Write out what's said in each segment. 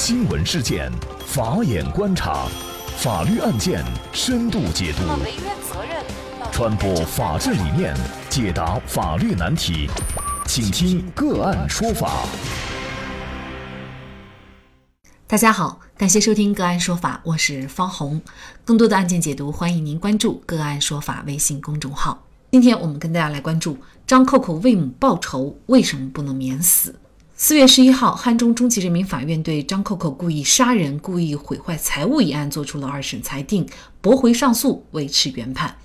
新闻事件，法眼观察，法律案件深度解读，传播法治理念，解答法律难题，请听个案说法。大家好，感谢收听个案说法，我是方红。更多的案件解读，欢迎您关注个案说法微信公众号。今天我们跟大家来关注张扣扣为母报仇，为什么不能免死？四月十一号，汉中中级人民法院对张扣扣故意杀人、故意毁坏财物一案作出了二审裁定，驳回上诉，维持原判。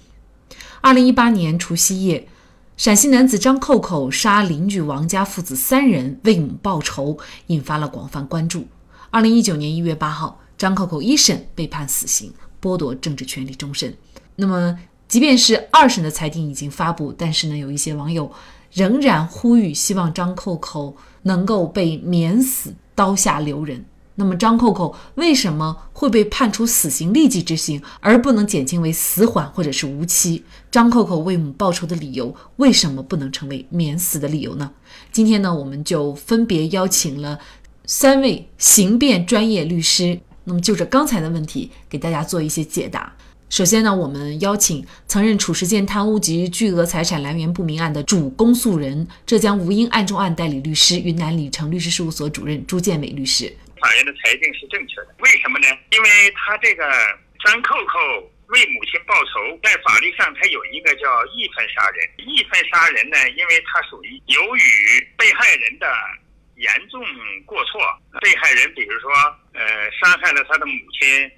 二零一八年除夕夜，陕西男子张扣扣杀邻居王家父子三人，为母报仇，引发了广泛关注。二零一九年一月八号，张扣扣一审被判死刑，剥夺政治权利终身。那么，即便是二审的裁定已经发布，但是呢，有一些网友仍然呼吁，希望张扣扣。能够被免死，刀下留人。那么张扣扣为什么会被判处死刑立即执行，而不能减轻为死缓或者是无期？张扣扣为母报仇的理由为什么不能成为免死的理由呢？今天呢，我们就分别邀请了三位刑辩专业律师，那么就着刚才的问题给大家做一些解答。首先呢，我们邀请曾任褚时健贪污及巨额财产来源不明案的主公诉人、浙江吴英案中案代理律师、云南理诚律师事务所主任朱建伟律师。法院的裁定是正确的，为什么呢？因为他这个张扣扣为母亲报仇，在法律上他有一个叫义愤杀人。义愤杀人呢，因为他属于由于被害人的严重过错，被害人比如说呃伤害了他的母亲，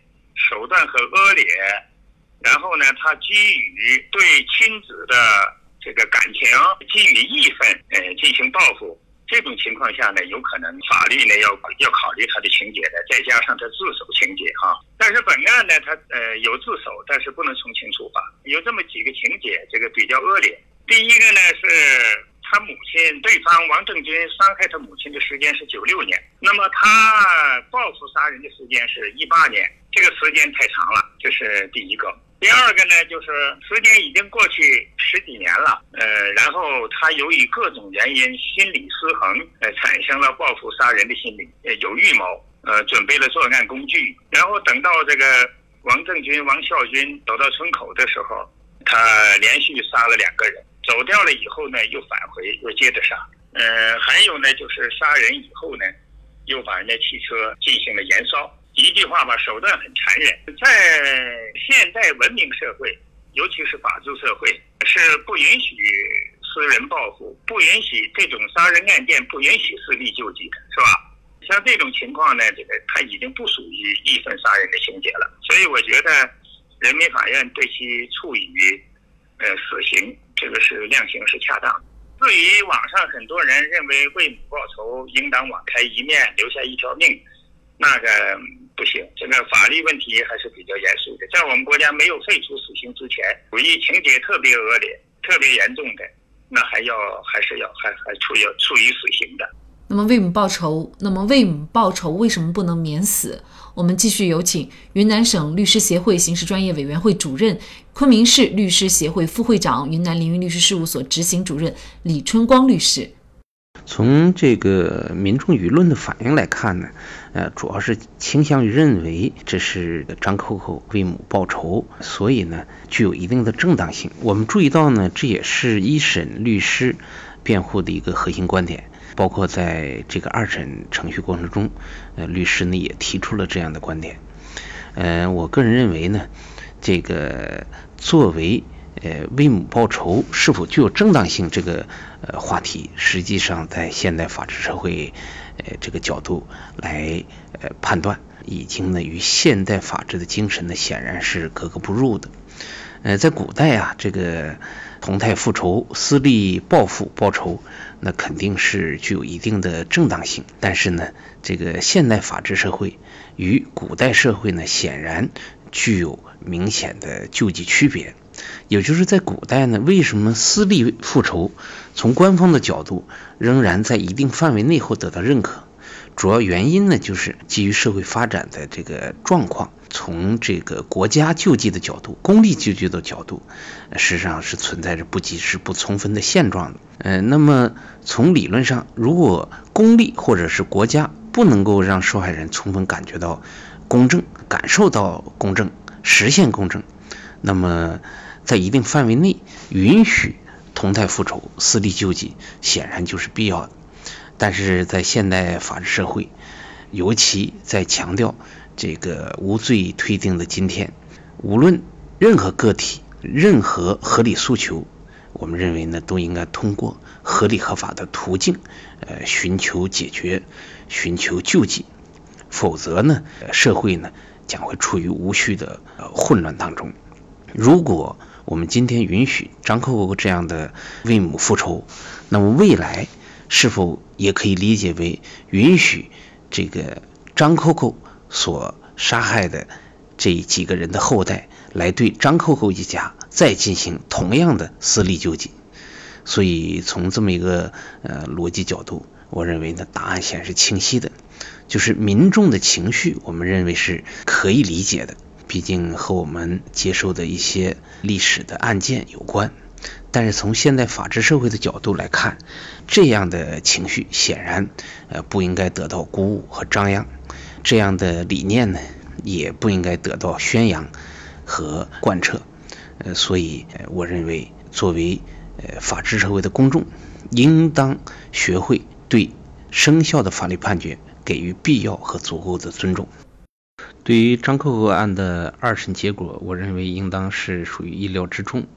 手段和恶劣。然后呢，他基于对亲子的这个感情，基于义愤，呃，进行报复。这种情况下呢，有可能法律呢要要考虑他的情节的，再加上他自首情节哈。但是本案呢，他呃有自首，但是不能从轻处罚。有这么几个情节，这个比较恶劣。第一个呢是他母亲对方王正军伤害他母亲的时间是九六年，那么他报复杀人的时间是一八年，这个时间太长了，这是第一个。第二个呢，就是时间已经过去十几年了，呃，然后他由于各种原因心理失衡，呃，产生了报复杀人的心理，呃，有预谋，呃，准备了作案工具，然后等到这个王正军、王孝军走到村口的时候，他连续杀了两个人，走掉了以后呢，又返回，又接着杀，呃，还有呢，就是杀人以后呢，又把人家汽车进行了燃烧。一句话吧，手段很残忍。在现代文明社会，尤其是法治社会，是不允许私人报复，不允许这种杀人案件，不允许私力救济的，是吧？像这种情况呢，这个他已经不属于义愤杀人的情节了。所以我觉得，人民法院对其处以呃死刑，这个是量刑是恰当。至于网上很多人认为为母报仇应当网开一面，留下一条命，那个。不行，这个法律问题还是比较严肃的。在我们国家没有废除死刑之前，故意情节特别恶劣、特别严重的，那还要还是要还还处要处以死刑的。那么为母报仇，那么为母报仇为什么不能免死？我们继续有请云南省律师协会刑事专业委员会主任、昆明市律师协会副会长、云南凌云律师事务所执行主任李春光律师。从这个民众舆论的反应来看呢，呃，主要是倾向于认为这是张扣扣为母报仇，所以呢具有一定的正当性。我们注意到呢，这也是一审律师辩护的一个核心观点，包括在这个二审程序过程中，呃，律师呢也提出了这样的观点。呃，我个人认为呢，这个作为。呃，为母报仇是否具有正当性？这个呃话题，实际上在现代法治社会，呃这个角度来呃判断，已经呢与现代法治的精神呢显然是格格不入的。呃，在古代啊，这个同态复仇、私利报复、报仇，那肯定是具有一定的正当性。但是呢，这个现代法治社会与古代社会呢，显然具有明显的救济区别。也就是在古代呢，为什么私利复仇从官方的角度仍然在一定范围内后得到认可？主要原因呢，就是基于社会发展的这个状况，从这个国家救济的角度、公立救济的角度，实际上是存在着不及时、不充分的现状的。呃，那么从理论上，如果公立或者是国家不能够让受害人充分感觉到公正，感受到公正，实现公正，那么在一定范围内允许同态复仇、私力救济，显然就是必要的。但是在现代法治社会，尤其在强调这个无罪推定的今天，无论任何个体、任何合理诉求，我们认为呢，都应该通过合理合法的途径，呃，寻求解决、寻求救济，否则呢，社会呢将会处于无序的呃混乱当中。如果我们今天允许张扣扣这样的为母复仇，那么未来是否也可以理解为允许这个张扣扣所杀害的这几个人的后代来对张扣扣一家再进行同样的私力救济？所以从这么一个呃逻辑角度，我认为呢答案显然是清晰的，就是民众的情绪，我们认为是可以理解的。毕竟和我们接受的一些历史的案件有关，但是从现代法治社会的角度来看，这样的情绪显然呃不应该得到鼓舞和张扬，这样的理念呢也不应该得到宣扬和贯彻，呃，所以我认为作为呃法治社会的公众，应当学会对生效的法律判决给予必要和足够的尊重。对于张扣扣案的二审结果，我认为应当是属于意料之中，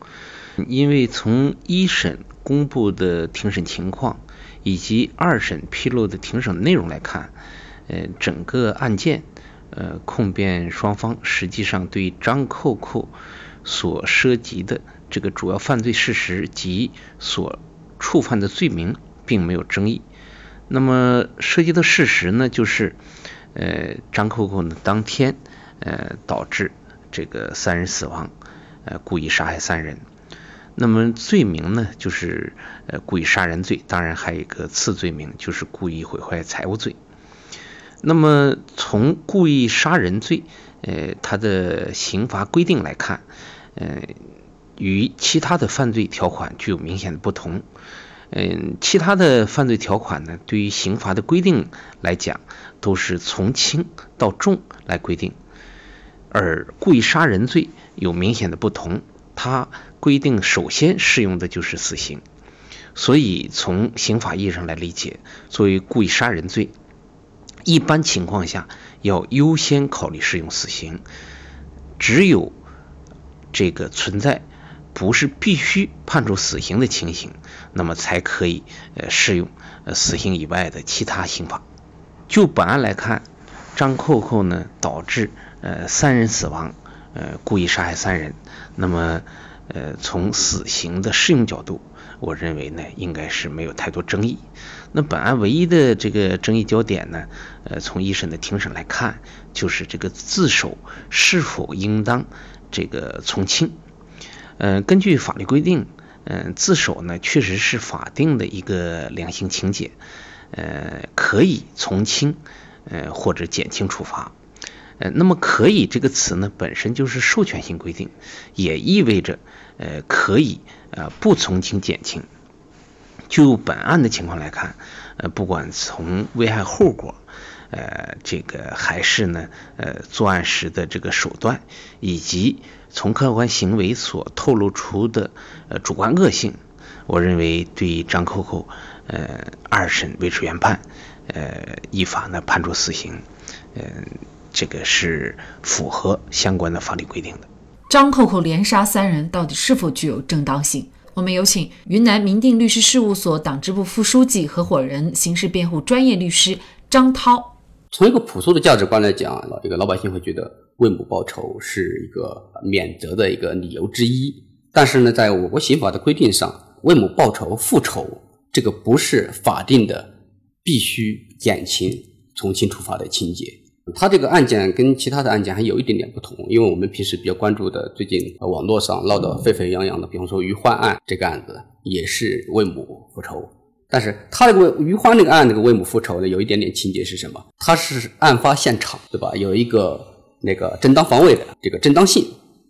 因为从一审公布的庭审情况以及二审披露的庭审内容来看，呃，整个案件，呃，控辩双方实际上对张扣扣所涉及的这个主要犯罪事实及所触犯的罪名并没有争议。那么涉及的事实呢，就是。呃，张扣扣呢，当天呃导致这个三人死亡，呃故意杀害三人。那么罪名呢，就是呃故意杀人罪，当然还有一个次罪名，就是故意毁坏财物罪。那么从故意杀人罪，呃它的刑罚规定来看，呃与其他的犯罪条款具有明显的不同。嗯，其他的犯罪条款呢，对于刑罚的规定来讲，都是从轻到重来规定，而故意杀人罪有明显的不同，它规定首先适用的就是死刑，所以从刑法意义上来理解，作为故意杀人罪，一般情况下要优先考虑适用死刑，只有这个存在。不是必须判处死刑的情形，那么才可以呃适用呃死刑以外的其他刑法。就本案来看，张扣扣呢导致呃三人死亡，呃故意杀害三人，那么呃从死刑的适用角度，我认为呢应该是没有太多争议。那本案唯一的这个争议焦点呢，呃从一审的庭审来看，就是这个自首是否应当这个从轻。嗯，根据法律规定，嗯，自首呢确实是法定的一个量刑情节，呃，可以从轻，呃或者减轻处罚。呃，那么可以这个词呢本身就是授权性规定，也意味着呃可以呃不从轻减轻。就本案的情况来看，呃，不管从危害后果，呃，这个还是呢，呃，作案时的这个手段，以及从客观行为所透露出的呃主观恶性，我认为对张扣扣呃二审维持原判，呃依法呢判处死刑，嗯，这个是符合相关的法律规定的。张扣扣连杀三人，到底是否具有正当性？我们有请云南民定律师事务所党支部副书记、合伙人、刑事辩护专业律师张涛。从一个朴素的价值观来讲，这个老百姓会觉得为母报仇是一个免责的一个理由之一。但是呢，在我国刑法的规定上，为母报仇、复仇这个不是法定的必须减轻、从轻处罚的情节。他这个案件跟其他的案件还有一点点不同，因为我们平时比较关注的，最近网络上闹得沸沸扬扬的，比方说于欢案这个案子，也是为母复仇。但是他这个于欢那个案，那个为母复仇呢，有一点点情节是什么？他是案发现场，对吧？有一个那个正当防卫的这个正当性，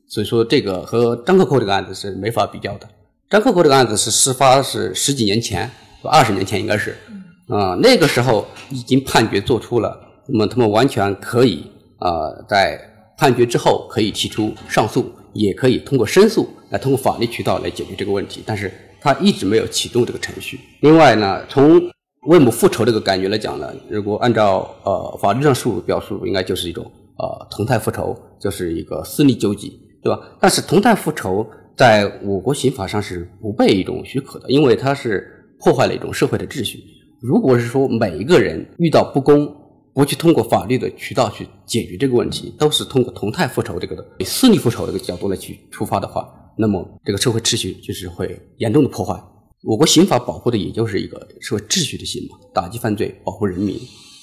所以说这个和张克扣这个案子是没法比较的。张克扣这个案子是事发是十几年前，二十年前应该是。啊，那个时候已经判决做出了，那么他们完全可以啊，在判决之后可以提出上诉，也可以通过申诉来通过法律渠道来解决这个问题，但是他一直没有启动这个程序。另外呢，从为母复仇这个感觉来讲呢，如果按照呃法律上述表述，应该就是一种呃同态复仇，就是一个私利救济，对吧？但是同态复仇在我国刑法上是不被一种许可的，因为它是破坏了一种社会的秩序。如果是说每一个人遇到不公，不去通过法律的渠道去解决这个问题，都是通过同态复仇这个的私利复仇这个角度来去出发的话，那么这个社会秩序就是会严重的破坏。我国刑法保护的也就是一个社会秩序的刑嘛，打击犯罪，保护人民。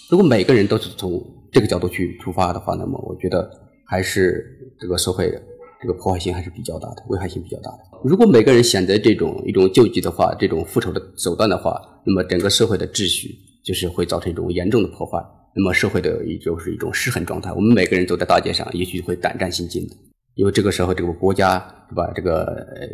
如果每个人都是从这个角度去出发的话，那么我觉得还是这个社会的这个破坏性还是比较大的，危害性比较大的。如果每个人选择这种一种救济的话，这种复仇的手段的话，那么整个社会的秩序就是会造成一种严重的破坏，那么社会的也就是一种失衡状态。我们每个人走在大街上，也许会胆战心惊的。因为这个时候，这个国家对吧？这个，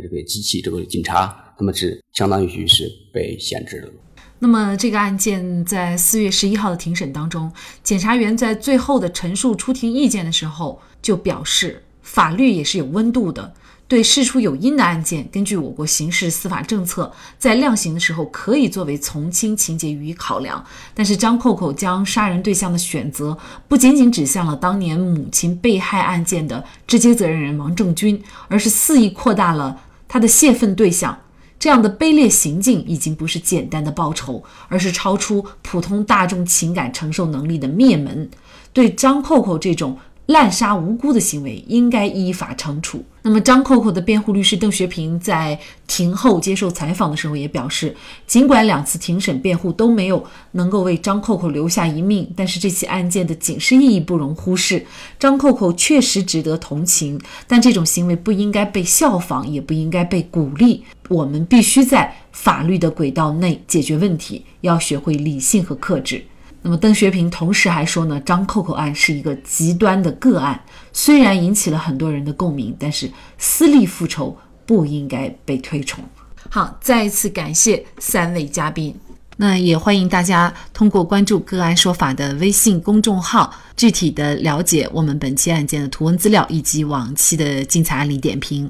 这个机器，这个警察，他们是相当于是被限制了。那么，这个案件在四月十一号的庭审当中，检察员在最后的陈述出庭意见的时候，就表示，法律也是有温度的。对事出有因的案件，根据我国刑事司法政策，在量刑的时候可以作为从轻情节予以考量。但是张扣扣将杀人对象的选择不仅仅指向了当年母亲被害案件的直接责任人王正军，而是肆意扩大了他的泄愤对象。这样的卑劣行径已经不是简单的报仇，而是超出普通大众情感承受能力的灭门。对张扣扣这种。滥杀无辜的行为应该依法惩处。那么，张扣扣的辩护律师邓学平在庭后接受采访的时候也表示，尽管两次庭审辩护都没有能够为张扣扣留下一命，但是这起案件的警示意义不容忽视。张扣扣确实值得同情，但这种行为不应该被效仿，也不应该被鼓励。我们必须在法律的轨道内解决问题，要学会理性和克制。那么，邓学平同时还说呢，张扣扣案是一个极端的个案，虽然引起了很多人的共鸣，但是私利复仇不应该被推崇。好，再一次感谢三位嘉宾，那也欢迎大家通过关注“个案说法”的微信公众号，具体的了解我们本期案件的图文资料以及往期的精彩案例点评。